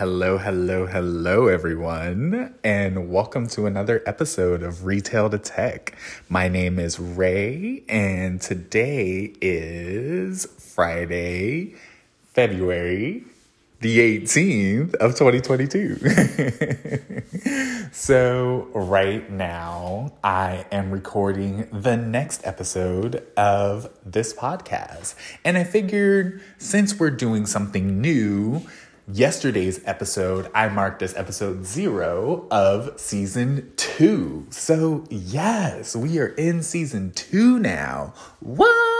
Hello, hello, hello, everyone, and welcome to another episode of Retail to Tech. My name is Ray, and today is Friday, February the 18th of 2022. so, right now, I am recording the next episode of this podcast. And I figured since we're doing something new, yesterday's episode, I marked as episode zero of season two. So, yes, we are in season two now. What?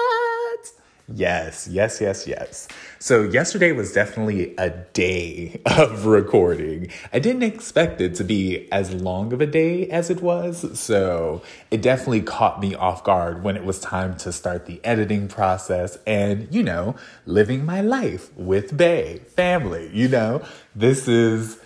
Yes, yes, yes, yes. So, yesterday was definitely a day of recording. I didn't expect it to be as long of a day as it was. So, it definitely caught me off guard when it was time to start the editing process and, you know, living my life with Bay, family. You know, this is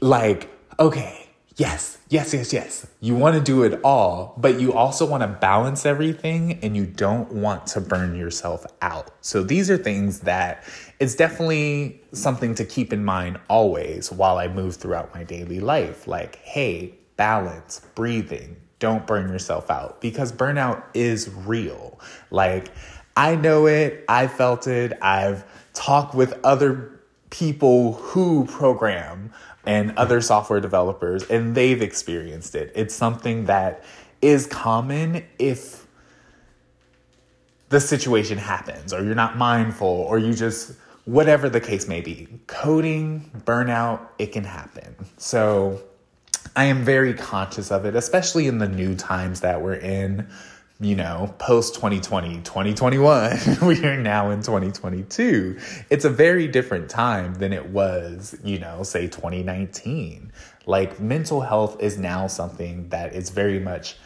like, okay, yes, yes, yes, yes. You want to do it all, but you also want to balance everything and you don't want to burn yourself out. So these are things that it's definitely something to keep in mind always while I move throughout my daily life. Like, hey, balance, breathing, don't burn yourself out because burnout is real. Like, I know it, I felt it, I've talked with other people who program and other software developers, and they've experienced it. It's something that is common if the situation happens, or you're not mindful, or you just, whatever the case may be. Coding, burnout, it can happen. So I am very conscious of it, especially in the new times that we're in you know, post 2020, 2021, we are now in 2022. It's a very different time than it was, you know, say 2019. Like mental health is now something that is very much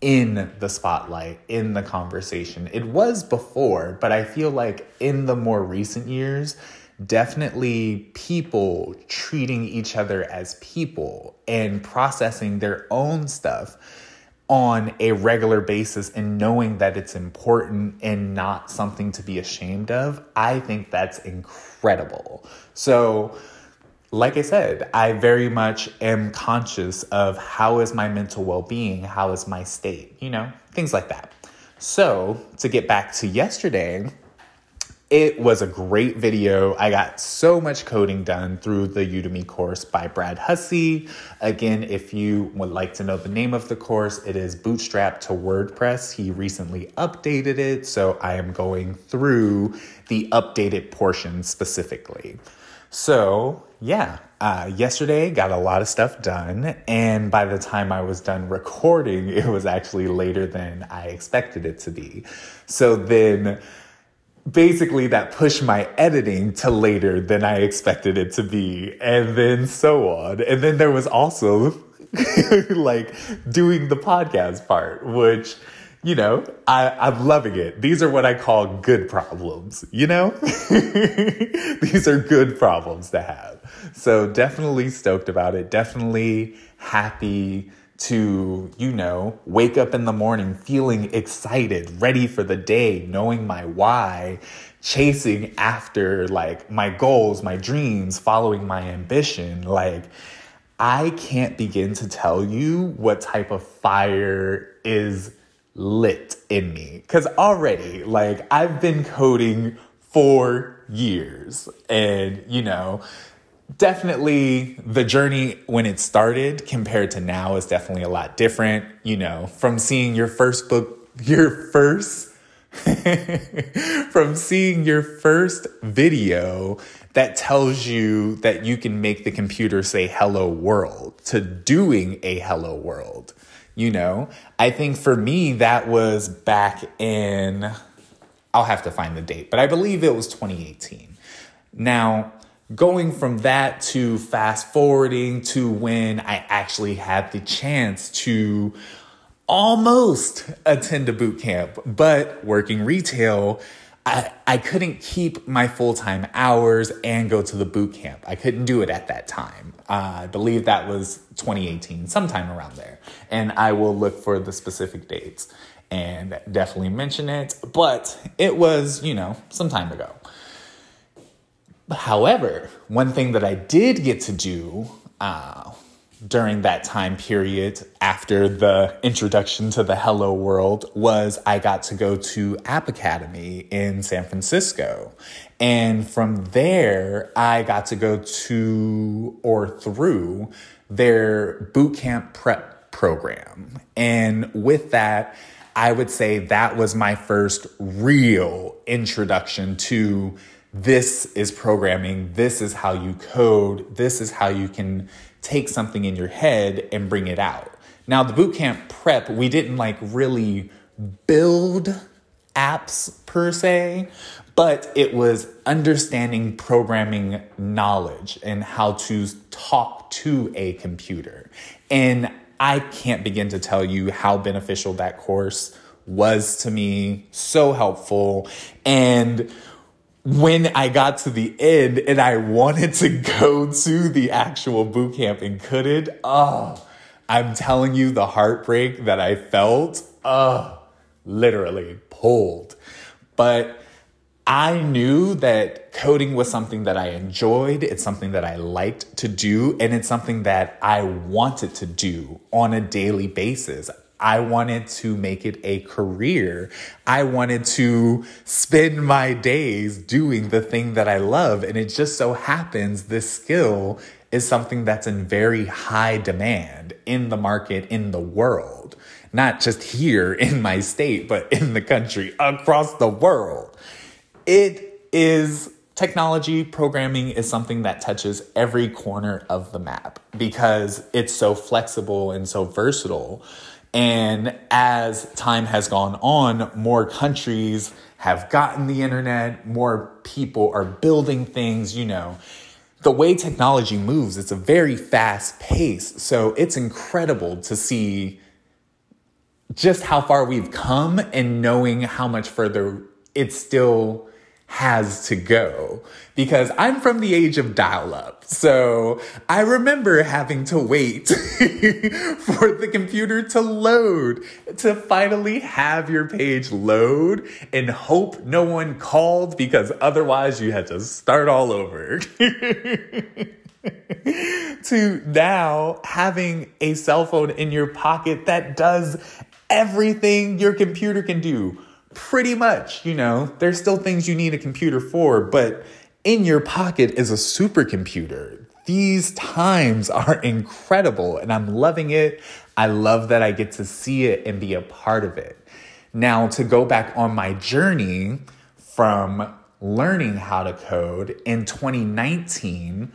in the spotlight, in the conversation. It was before, but I feel like in the more recent years, definitely people treating each other as people and processing their own stuff on a regular basis and knowing that it's important and not something to be ashamed of, I think that's incredible. So, like I said, I very much am conscious of how is my mental well-being, how is my state, you know, things like that. So, to get back to yesterday, it was a great video. I got so much coding done through the Udemy course by Brad Hussey. Again, if you would like to know the name of the course, it is Bootstrap to WordPress. He recently updated it, so I am going through the updated portion specifically. So, yeah, uh, yesterday got a lot of stuff done, and by the time I was done recording, it was actually later than I expected it to be. So then basically that pushed my editing to later than I expected it to be, and then so on. And then there was also like doing the podcast part, which you know, I, I'm loving it. These are what I call good problems, you know? These are good problems to have. So definitely stoked about it. Definitely happy to, you know, wake up in the morning feeling excited, ready for the day, knowing my why, chasing after like my goals, my dreams, following my ambition. Like, I can't begin to tell you what type of fire is lit in me. Cause already, like, I've been coding for years and, you know, definitely the journey when it started compared to now is definitely a lot different. You know, from seeing your first book, your first, from seeing your first video that tells you that you can make the computer say hello world to doing a hello world. You know, I think for me, that was back in, I'll have to find the date, but I believe it was 2018. Now, going from that to fast forwarding to when I actually had the chance to almost attend a boot camp, but working retail, I, I couldn't keep my full time hours and go to the boot camp. I couldn't do it at that time. Uh, I believe that was 2018, sometime around there. And I will look for the specific dates and definitely mention it. But it was, you know, some time ago. However, one thing that I did get to do uh, during that time period after the introduction to the hello world was I got to go to App Academy in San Francisco. And from there, I got to go to or through their bootcamp prep program. And with that, I would say that was my first real introduction to this is programming, this is how you code, this is how you can take something in your head and bring it out. Now, the bootcamp prep, we didn't like really build apps per se, but it was understanding programming knowledge and how to talk to a computer. And I can't begin to tell you how beneficial that course was to me, so helpful. And when I got to the end and I wanted to go to the actual boot camp and couldn't, oh, I'm telling you the heartbreak that I felt, oh, literally pulled. But I knew that coding was something that I enjoyed. It's something that I liked to do, and it's something that I wanted to do on a daily basis. I wanted to make it a career. I wanted to spend my days doing the thing that I love. And it just so happens this skill is something that's in very high demand in the market, in the world, not just here in my state, but in the country, across the world. It is technology programming is something that touches every corner of the map because it's so flexible and so versatile. And as time has gone on, more countries have gotten the internet, more people are building things, you know. The way technology moves, it's a very fast pace. So it's incredible to see just how far we've come and knowing how much further it's still has to go because I'm from the age of dial up. So I remember having to wait for the computer to load, to finally have your page load and hope no one called because otherwise you had to start all over. to now having a cell phone in your pocket that does everything your computer can do pretty much, you know, there's still things you need a computer for, but in your pocket is a supercomputer. These times are incredible and I'm loving it. I love that I get to see it and be a part of it. Now, to go back on my journey from learning how to code in 2019,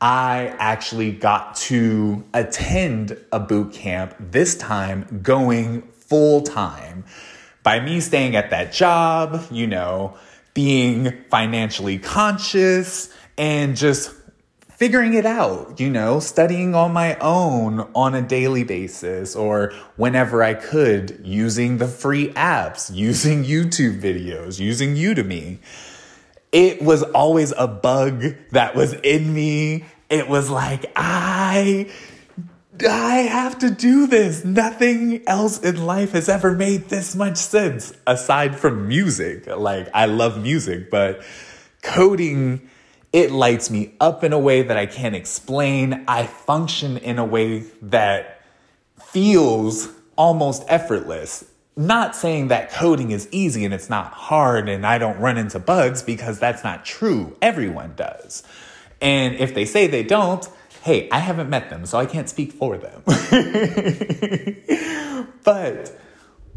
I actually got to attend a boot camp, this time going full time by me staying at that job, you know, being financially conscious and just figuring it out, you know, studying on my own on a daily basis or whenever I could, using the free apps, using YouTube videos, using Udemy. It was always a bug that was in me. It was like, I I have to do this. Nothing else in life has ever made this much sense aside from music. Like, I love music, but coding, it lights me up in a way that I can't explain. I function in a way that feels almost effortless. Not saying that coding is easy and it's not hard and I don't run into bugs because that's not true. Everyone does. And if they say they don't, hey, I haven't met them, so I can't speak for them. but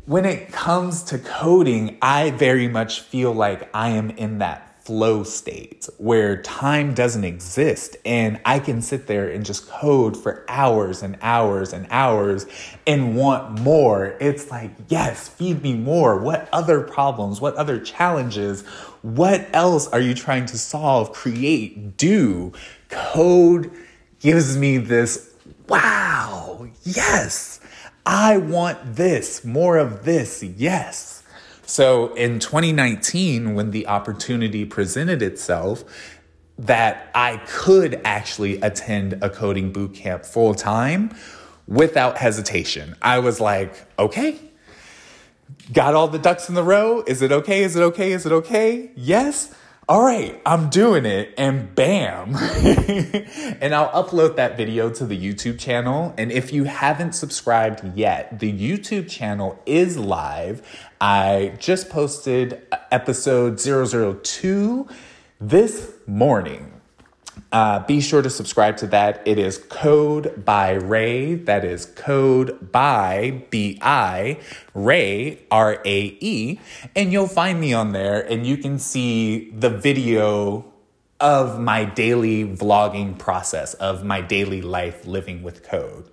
when it comes to coding, I very much feel like I am in that flow state where time doesn't exist and I can sit there and just code for hours and hours and hours and want more. It's like, yes, feed me more. What other problems? What other challenges? What else are you trying to solve, create, do? Code gives me this wow, yes, I want this, more of this, yes. So in 2019, when the opportunity presented itself, that I could actually attend a coding boot camp full time without hesitation. I was like, okay, got all the ducks in the row. Is it okay? Is it okay? Is it okay? Yes. All right, I'm doing it, and bam. and I'll upload that video to the YouTube channel. And if you haven't subscribed yet, the YouTube channel is live. I just posted uh, episode 002 this morning. Uh, be sure to subscribe to that. It is Code by Ray. That is Code by B I Ray R A E, and you'll find me on there, and you can see the video of my daily vlogging process of my daily life living with code.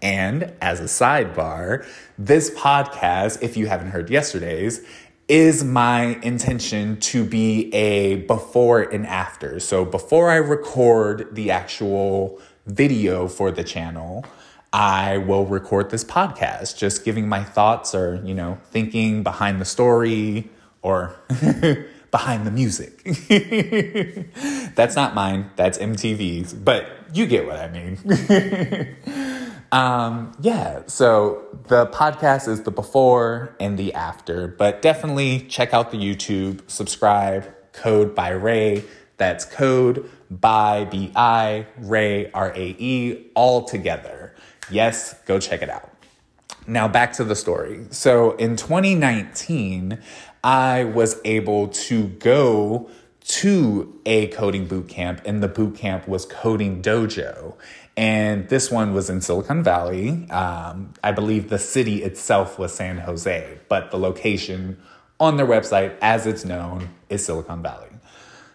And as a sidebar, this podcast, if you haven't heard yesterday's, is my intention to be a before and after. So before I record the actual video for the channel, I will record this podcast, just giving my thoughts or, you know, thinking behind the story or behind the music. that's not mine, that's MTV's, but you get what I mean. Um, yeah, so the podcast is the before and the after, but definitely check out the YouTube, subscribe, Code by Ray. That's Code by B I Ray R A E, all together. Yes, go check it out. Now back to the story. So in 2019, I was able to go to a coding boot camp, and the boot camp was Coding Dojo. And this one was in Silicon Valley. Um, I believe the city itself was San Jose, but the location on their website, as it's known, is Silicon Valley.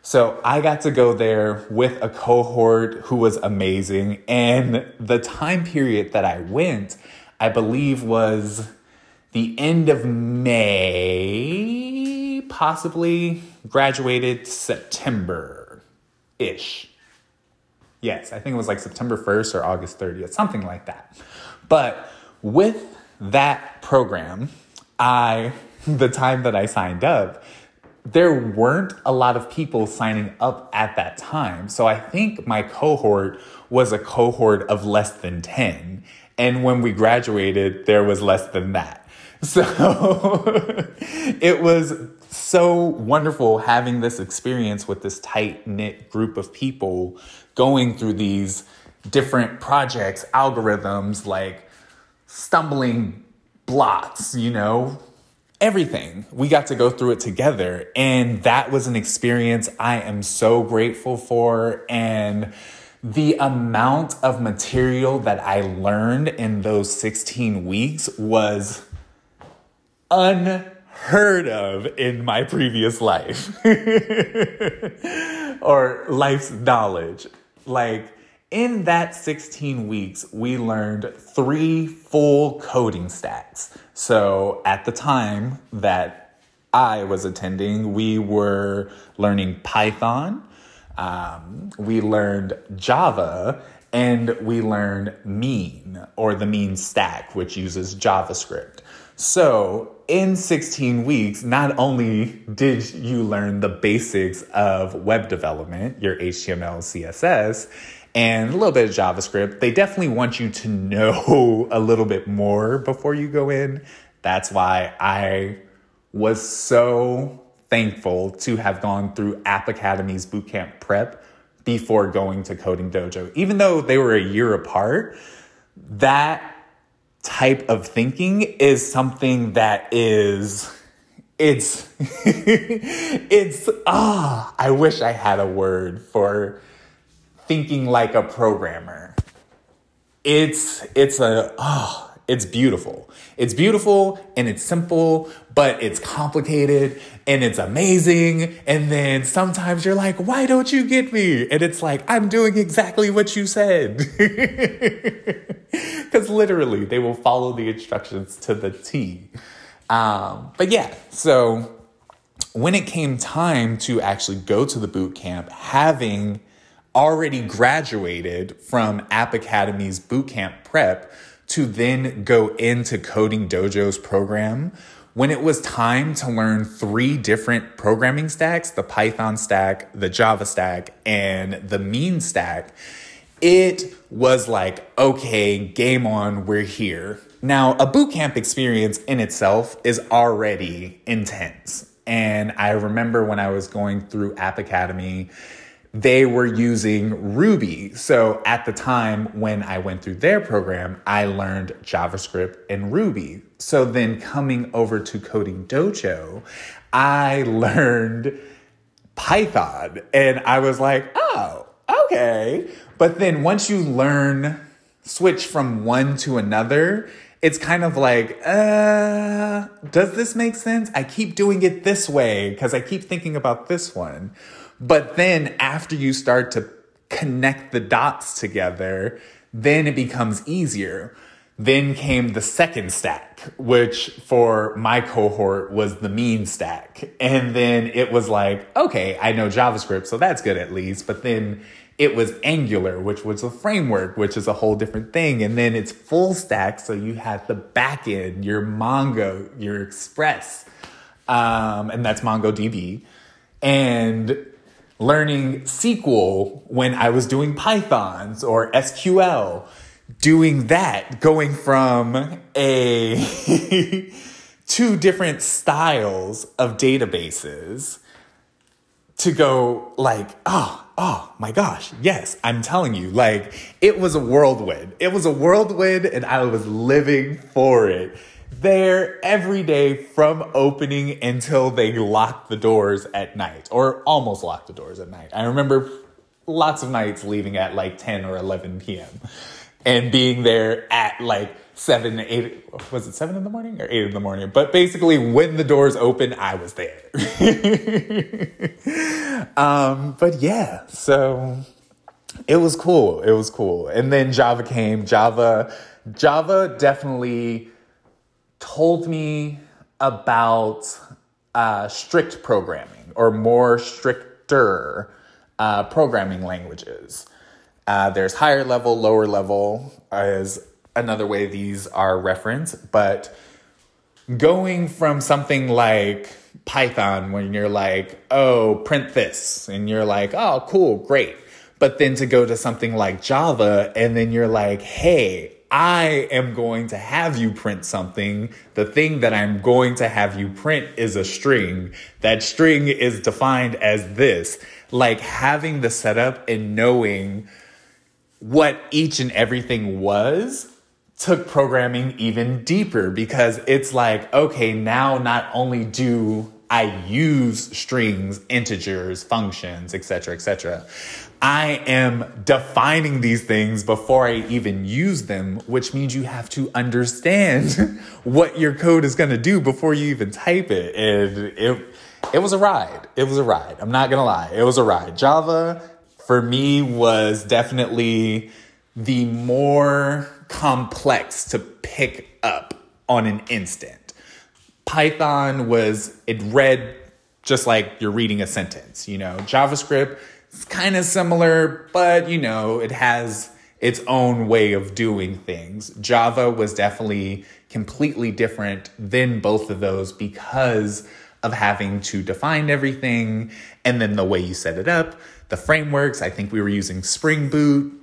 So I got to go there with a cohort who was amazing. And the time period that I went, I believe, was the end of May, possibly graduated September ish. Yes, I think it was like September 1st or August 30th, something like that. But with that program, I, the time that I signed up, there weren't a lot of people signing up at that time. So I think my cohort was a cohort of less than 10. And when we graduated, there was less than that. So it was so wonderful having this experience with this tight knit group of people going through these different projects, algorithms, like stumbling blocks, you know, everything. We got to go through it together. And that was an experience I am so grateful for. And the amount of material that I learned in those 16 weeks was unheard of in my previous life or life's knowledge. Like in that 16 weeks, we learned three full coding stacks. So at the time that I was attending, we were learning Python, um, we learned Java, and we learned Mean or the Mean stack, which uses JavaScript. So, in 16 weeks, not only did you learn the basics of web development, your HTML, CSS, and a little bit of JavaScript, they definitely want you to know a little bit more before you go in. That's why I was so thankful to have gone through App Academy's bootcamp prep before going to Coding Dojo. Even though they were a year apart, that type of thinking is something that is it's it's ah I wish I had a word for thinking like a programmer. It's it's a oh it's beautiful. It's beautiful and it's simple, but it's complicated and it's amazing. And then sometimes you're like, why don't you get me? And it's like, I'm doing exactly what you said. Because literally, they will follow the instructions to the T. Um, but yeah, so when it came time to actually go to the boot camp, having already graduated from App Academy's boot camp prep, to then go into Coding Dojo's program when it was time to learn three different programming stacks the Python stack, the Java stack, and the Mean stack. It was like, okay, game on, we're here. Now, a bootcamp experience in itself is already intense. And I remember when I was going through App Academy, they were using Ruby. So at the time when I went through their program, I learned JavaScript and Ruby. So then coming over to Coding Dojo, I learned Python. And I was like, oh, okay. But then once you learn, switch from one to another, it's kind of like, uh, does this make sense? I keep doing it this way because I keep thinking about this one. But then after you start to connect the dots together, then it becomes easier. Then came the second stack, which for my cohort was the mean stack. And then it was like, okay, I know JavaScript, so that's good at least. But then it was Angular, which was a framework, which is a whole different thing. And then it's full stack, so you have the backend, your Mongo, your Express, um, and that's MongoDB. And learning SQL when I was doing Pythons or SQL, doing that, going from a two different styles of databases to go like, oh, oh my gosh, yes, I'm telling you, like it was a whirlwind. It was a whirlwind and I was living for it there every day from opening until they locked the doors at night or almost locked the doors at night. I remember lots of nights leaving at like 10 or 11 p.m. and being there at like 7, 8, was it 7 in the morning or 8 in the morning? But basically, when the doors open, I was there. um, but yeah, so it was cool. It was cool. And then Java came. Java, Java definitely told me about uh, strict programming or more stricter uh, programming languages. Uh, there's higher level, lower level, as another way these are referenced. But going from something like Python, when you're like, oh, print this, and you're like, oh, cool, great. But then to go to something like Java, and then you're like, hey, I am going to have you print something. The thing that I'm going to have you print is a string. That string is defined as this. Like having the setup and knowing what each and everything was took programming even deeper because it's like, okay, now not only do I use strings, integers, functions, etc., etc. I am defining these things before I even use them, which means you have to understand what your code is going to do before you even type it. And it, it was a ride. It was a ride. I'm not going to lie. It was a ride. Java for me was definitely the more complex to pick up on an instant. Python was, it read just like you're reading a sentence, you know, JavaScript it's kind of similar, but you know, it has its own way of doing things. Java was definitely completely different than both of those because of having to define everything and then the way you set it up, the frameworks. I think we were using Spring Boot.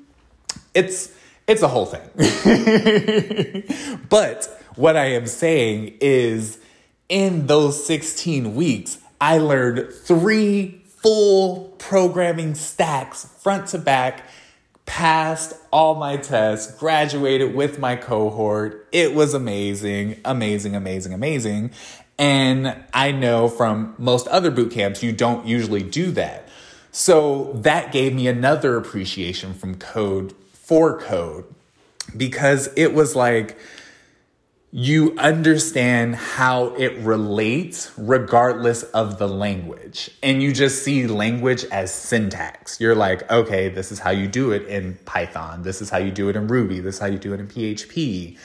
It's it's a whole thing. but what I am saying is in those 16 weeks, I learned three full programming stacks front to back, passed all my tests, graduated with my cohort. It was amazing, amazing, amazing, amazing. And I know from most other boot camps, you don't usually do that. So that gave me another appreciation from code for code because it was like, you understand how it relates regardless of the language. And you just see language as syntax. You're like, okay, this is how you do it in Python. This is how you do it in Ruby. This is how you do it in PHP.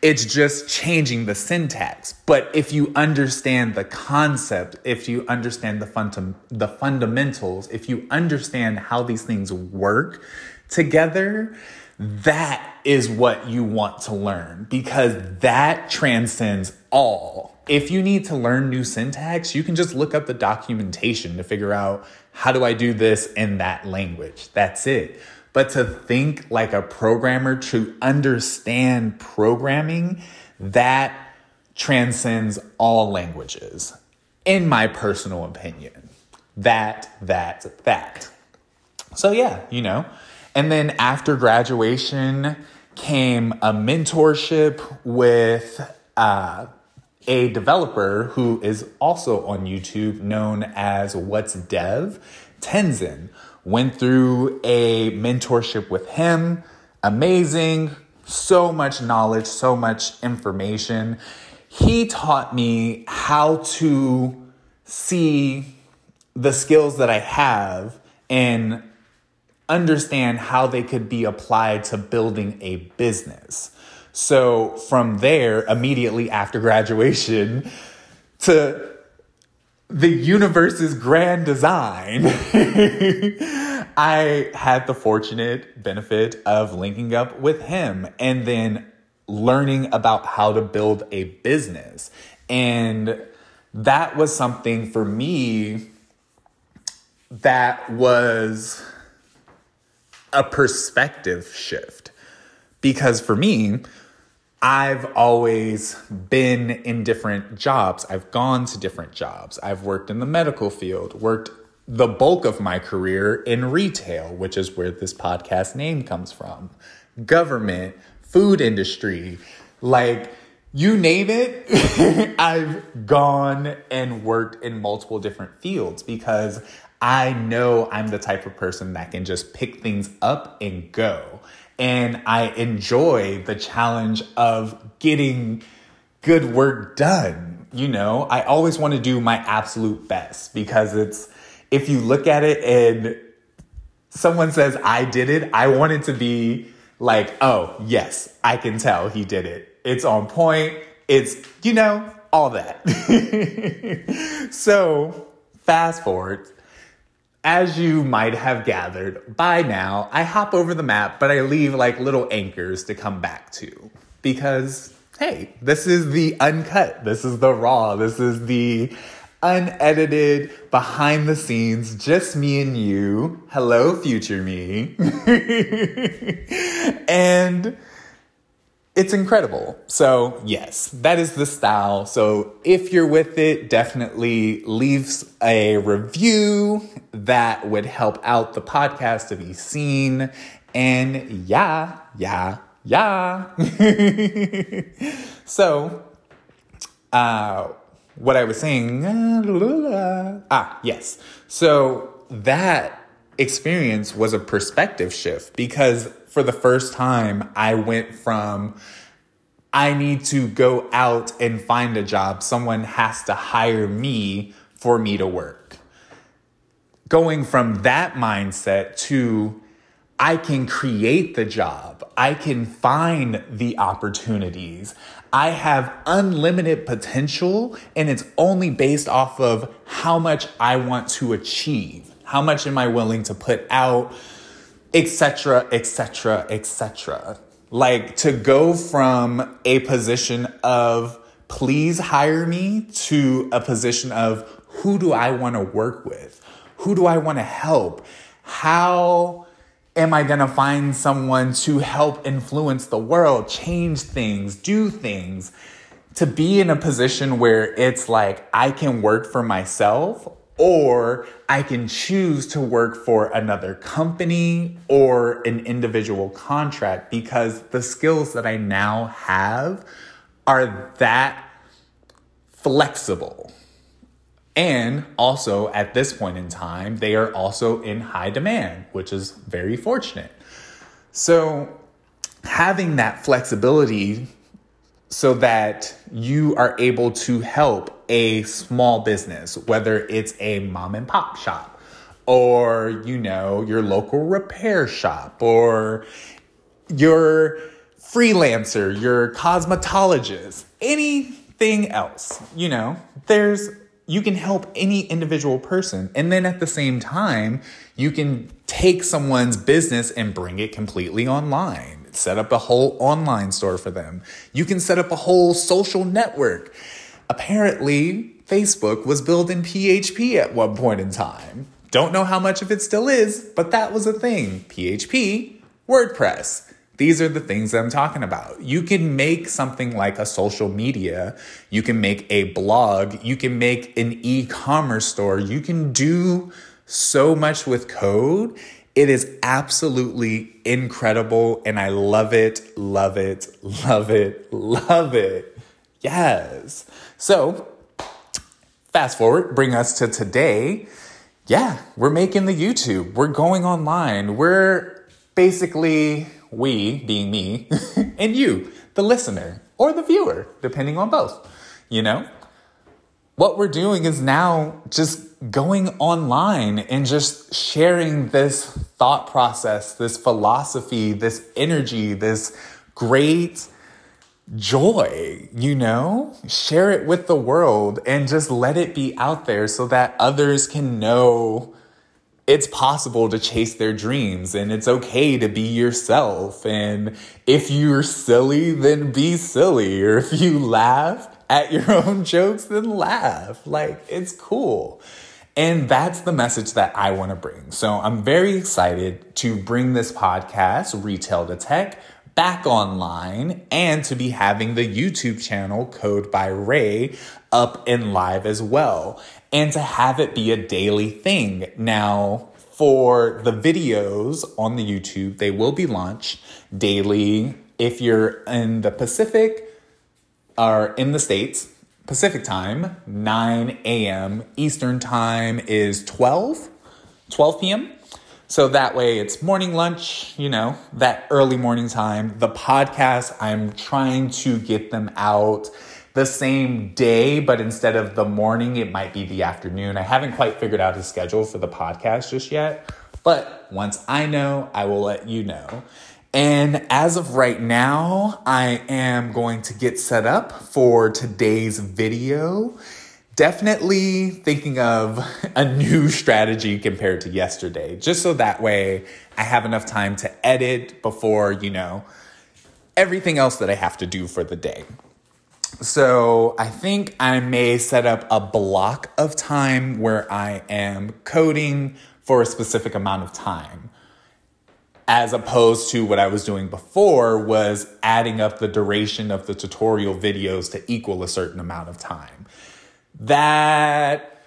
It's just changing the syntax. But if you understand the concept, if you understand the, funda- the fundamentals, if you understand how these things work together, that is what you want to learn because that transcends all. If you need to learn new syntax, you can just look up the documentation to figure out how do I do this in that language. That's it. But to think like a programmer, to understand programming, that transcends all languages. in my personal opinion. That, that, that. So, yeah, you know. And then after graduation came a mentorship with uh, a developer who is also on YouTube known as What's Dev, Tenzin. Went through a mentorship with him. Amazing. So much knowledge, so much information. He taught me how to see the skills that I have and understand how they could be applied to building a business. So from there, immediately after graduation, to the universe's grand design, I had the fortunate benefit of linking up with him and then learning about how to build a business. And that was something for me that was a perspective shift. Because for me, I've always been in different jobs. I've gone to different jobs. I've worked in the medical field, worked the bulk of my career in retail, which is where this podcast name comes from, government, food industry, like you name it, I've gone and worked in multiple different fields because I know I'm the type of person that can just pick things up and go. And I enjoy the challenge of getting good work done. You know, I always want to do my absolute best because it's, if you look at it and someone says, I did it, I want it to be like, oh, yes, I can tell he did it. It's on point. It's, you know, all that. so, fast forward as you might have gathered by now, I hop over the map, but I leave like little anchors to come back to. Because, hey, this is the uncut, this is the raw, this is the unedited, behind the scenes, just me and you. Hello, future me. and it's incredible. So, yes, that is the style. So, if you're with it, definitely leave a review that would help out the podcast to be seen. And yeah, yeah, yeah. so, uh, what I was saying, ah, yes. So, that experience was a perspective shift because for the first time, I went from I need to go out and find a job. Someone has to hire me for me to work. Going from that mindset to I can create the job. I can find the opportunities. I have unlimited potential and it's only based off of how much I want to achieve. How much am I willing to put out? etc., etc., etc. Like to go from a position of please hire me to a position of who do I want to work with? Who do I want to help? How am I going to find someone to help influence the world, change things, do things? To be in a position where it's like I can work for myself or I can choose to work for another company or an individual contract because the skills that I now have are that flexible. And also at this point in time, they are also in high demand, which is very fortunate. So, having that flexibility so that you are able to help a small business, whether it's a mom and pop shop or, you know, your local repair shop or your freelancer, your cosmetologist, anything else, you know, there's, you can help any individual person. And then at the same time, you can take someone's business and bring it completely online. Set up a whole online store for them. You can set up a whole social network Apparently, Facebook was built in PHP at one point in time. Don't know how much of it still is, but that was a thing. PHP, WordPress. These are the things that I'm talking about. You can make something like a social media, you can make a blog, you can make an e commerce store, you can do so much with code. It is absolutely incredible, and I love it, love it, love it, love it. Yes. So, fast forward, bring us to today. Yeah, we're making the YouTube. We're going online. We're basically we, being me, and you, the listener or the viewer, depending on both. You know? What we're doing is now just going online and just sharing this thought process, this philosophy, this energy, this great joy, you know? Share it with the world and just let it be out there so that others can know it's possible to chase their dreams and it's okay to be yourself. And if you're silly, then be silly. Or if you laugh at your own jokes, then laugh. Like it's cool. And that's the message that I want to bring. So I'm very excited to bring this podcast, Retail to Tech, back online and to be having the YouTube channel Code by Ray up and live as well and to have it be a daily thing. Now, for the videos on the YouTube, they will be launched daily. If you're in the Pacific or in the States, Pacific time, 9 a.m. Eastern time is 12, 12 p.m. So that way it's morning lunch, you know, that early morning time. The podcast, I'm trying to get them out the same day, but instead of the morning, it might be the afternoon. I haven't quite figured out a schedule for the podcast just yet, but once I know, I will let you know. And as of right now, I am going to get set up for today's video. Definitely thinking of a new strategy compared to yesterday, just so that way I have enough time to edit before, you know, everything else that I have to do for the day. So I think I may set up a block of time where I am coding for a specific amount of time. As opposed to what I was doing before was adding up the duration of the tutorial videos to equal a certain amount of time. That,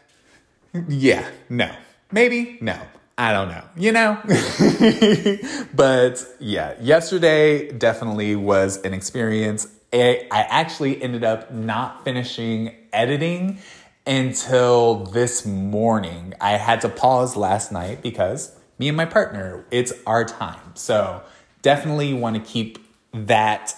yeah, no. Maybe, no. I don't know, you know? but yeah, yesterday definitely was an experience I actually ended up not finishing editing until this morning. I had to pause last night because me and my partner, it's our time. So definitely want to keep that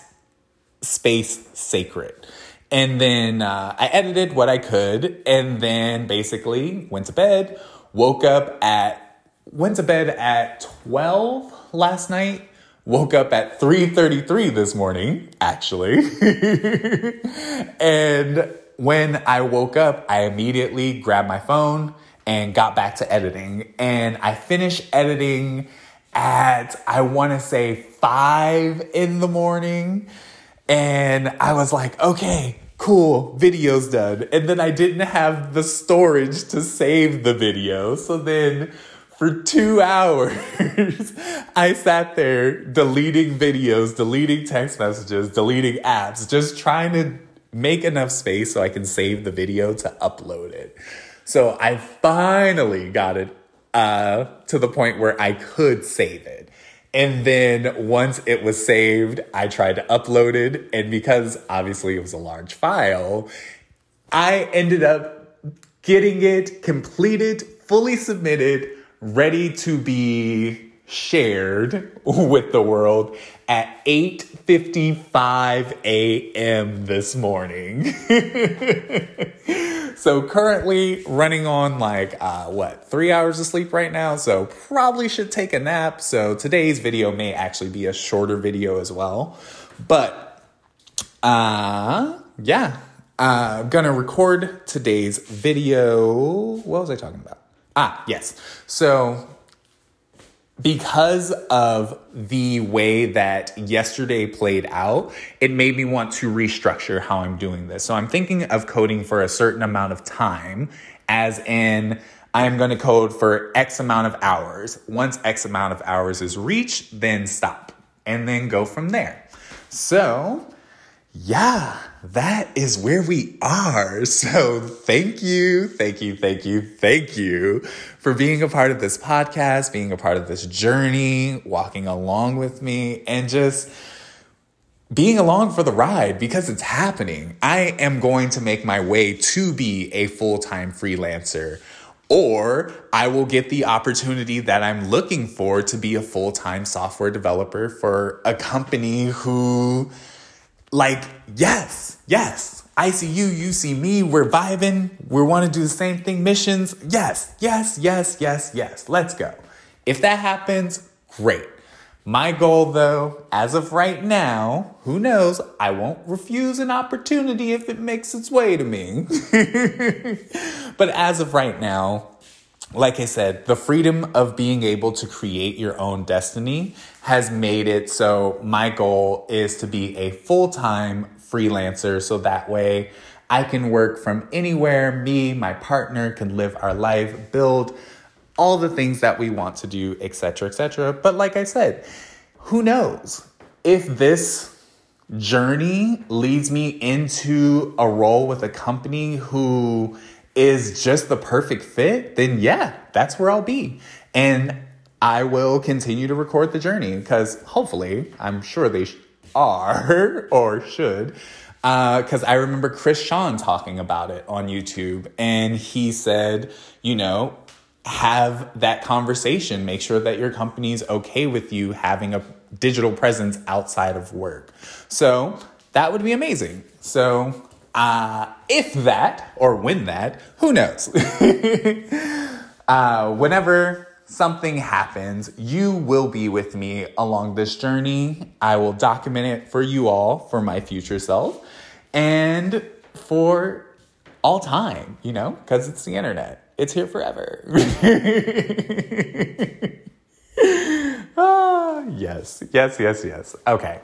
space sacred. And then uh, I edited what I could and then basically went to bed, woke up at went to bed at 12 last night woke up at 3:33 this morning actually and when i woke up i immediately grabbed my phone and got back to editing. And i finished editing at i want to say 5 in the morning. And i was like okay cool video's done. And then i didn't have the storage to save the video. So then for two hours, I sat there deleting videos, deleting text messages, deleting apps, just trying to make enough space so I can save the video to upload it. So I finally got it uh, to the point where I could save it. And then once it was saved, I tried to upload it. And because obviously it was a large file, I ended up getting it completed, fully submitted ready to be shared with the world at 8:55 a.m. this morning. so currently running on like uh, what three hours of sleep right now. So probably should take a nap. So today's video may actually be a shorter video as well. But uh yeah, uh, I'm gonna record today's video. What was I talking about? Ah, yes. So, because of the way that yesterday played out, it made me want to restructure how I'm doing this. So, I'm thinking of coding for a certain amount of time, as in, I'm going to code for X amount of hours. Once X amount of hours is reached, then stop and then go from there. So, yeah, that is where we are. So, thank you, thank you, thank you, thank you for being a part of this podcast, being a part of this journey, walking along with me, and just being along for the ride because it's happening. I am going to make my way to be a full time freelancer, or I will get the opportunity that I'm looking for to be a full time software developer for a company who, like, yes, yes. I see you, you see me, we're vibing, we want to do the same thing, missions. Yes, yes, yes, yes, yes. Let's go. If that happens, great. My goal, though, as of right now, who knows, I won't refuse an opportunity if it makes its way to me. but as of right now, like I said, the freedom of being able to create your own destiny has made it so my goal is to be a full time freelancer so that way I can work from anywhere. Me, my partner can live our life, build all the things that we want to do, etc., etc. But like I said, who knows if this journey leads me into a role with a company who is just the perfect fit, then yeah, that's where I'll be. And I will continue to record the journey because hopefully, I'm sure they are or should. Because uh, I remember Chris Sean talking about it on YouTube, and he said, you know, have that conversation. Make sure that your company's okay with you having a digital presence outside of work. So that would be amazing. So uh, if that or when that, who knows? uh, whenever something happens, you will be with me along this journey. I will document it for you all, for my future self, and for all time, you know, because it's the internet. It's here forever. ah, yes, yes, yes, yes. Okay.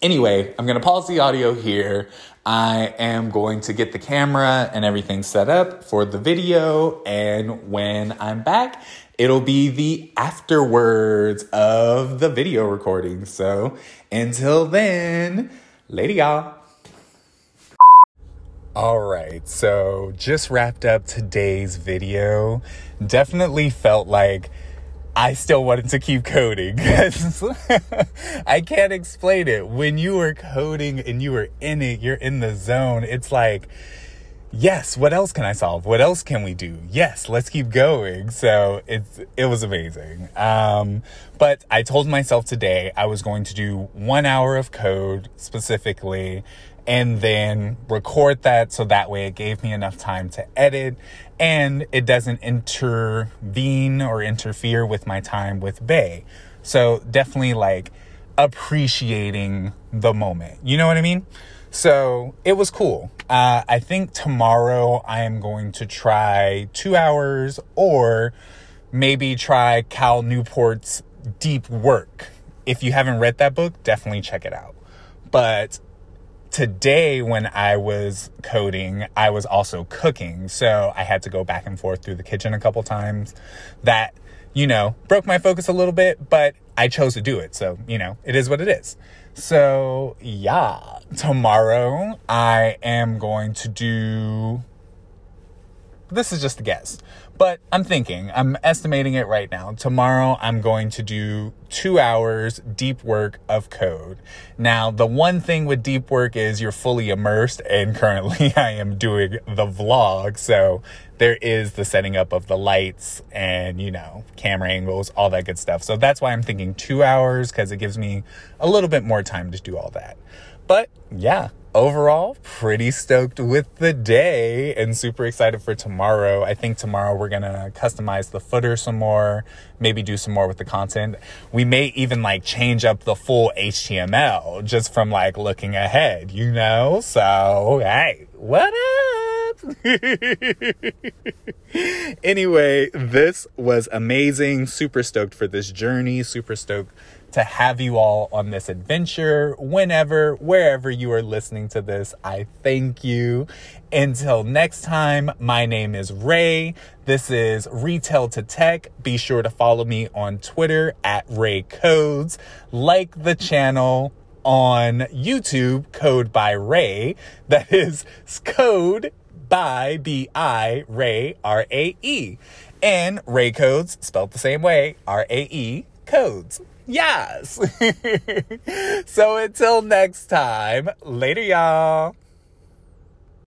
Anyway, I'm going to pause the audio here. I am going to get the camera and everything set up for the video. And when I'm back, it'll be the afterwards of the video recording. So until then, lady y'all. All right, so just wrapped up today's video. Definitely felt like I still wanted to keep coding I can't explain it. When you are coding and you are in it, you're in the zone. It's like, yes, what else can I solve? What else can we do? Yes, let's keep going. So it's, it was amazing. Um, but I told myself today I was going to do one hour of code specifically and then record that so that way it gave me enough time to edit and it doesn't intervene or interfere with my time with Bay. So definitely like appreciating the moment. You know what I mean? So it was cool. Uh, I think tomorrow I am going to try two hours or maybe try Cal Newport's Deep Work. If you haven't read that book, definitely check it out. But today when I was coding, I was also cooking. So I had to go back and forth through the kitchen a couple times. That, you know, broke my focus a little bit, but I chose to do it. So, you know, it is what it is. So, yeah, tomorrow I am going to do. This is just a guess. But I'm thinking, I'm estimating it right now. Tomorrow, I'm going to do two hours deep work of code. Now, the one thing with deep work is you're fully immersed, and currently I am doing the vlog. So there is the setting up of the lights and, you know, camera angles, all that good stuff. So that's why I'm thinking two hours because it gives me a little bit more time to do all that. But yeah, overall, pretty stoked with the day and super excited for tomorrow. I think tomorrow we're gonna customize the footer some more, maybe do some more with the content. We may even like change up the full HTML just from like looking ahead, you know? So, hey, what up? anyway, this was amazing. Super stoked for this journey. Super stoked to have you all on this adventure whenever, wherever you are listening to this. I thank you. Until next time, my name is Rae. This is Retail to Tech. Be sure to follow me on Twitter at Rae Codes. Like the channel on YouTube, Code by Rae. That is Code by B I Rae R A E. And Rae Codes, spelled the same way, R A E Codes. Yes. so until next time, later, y'all.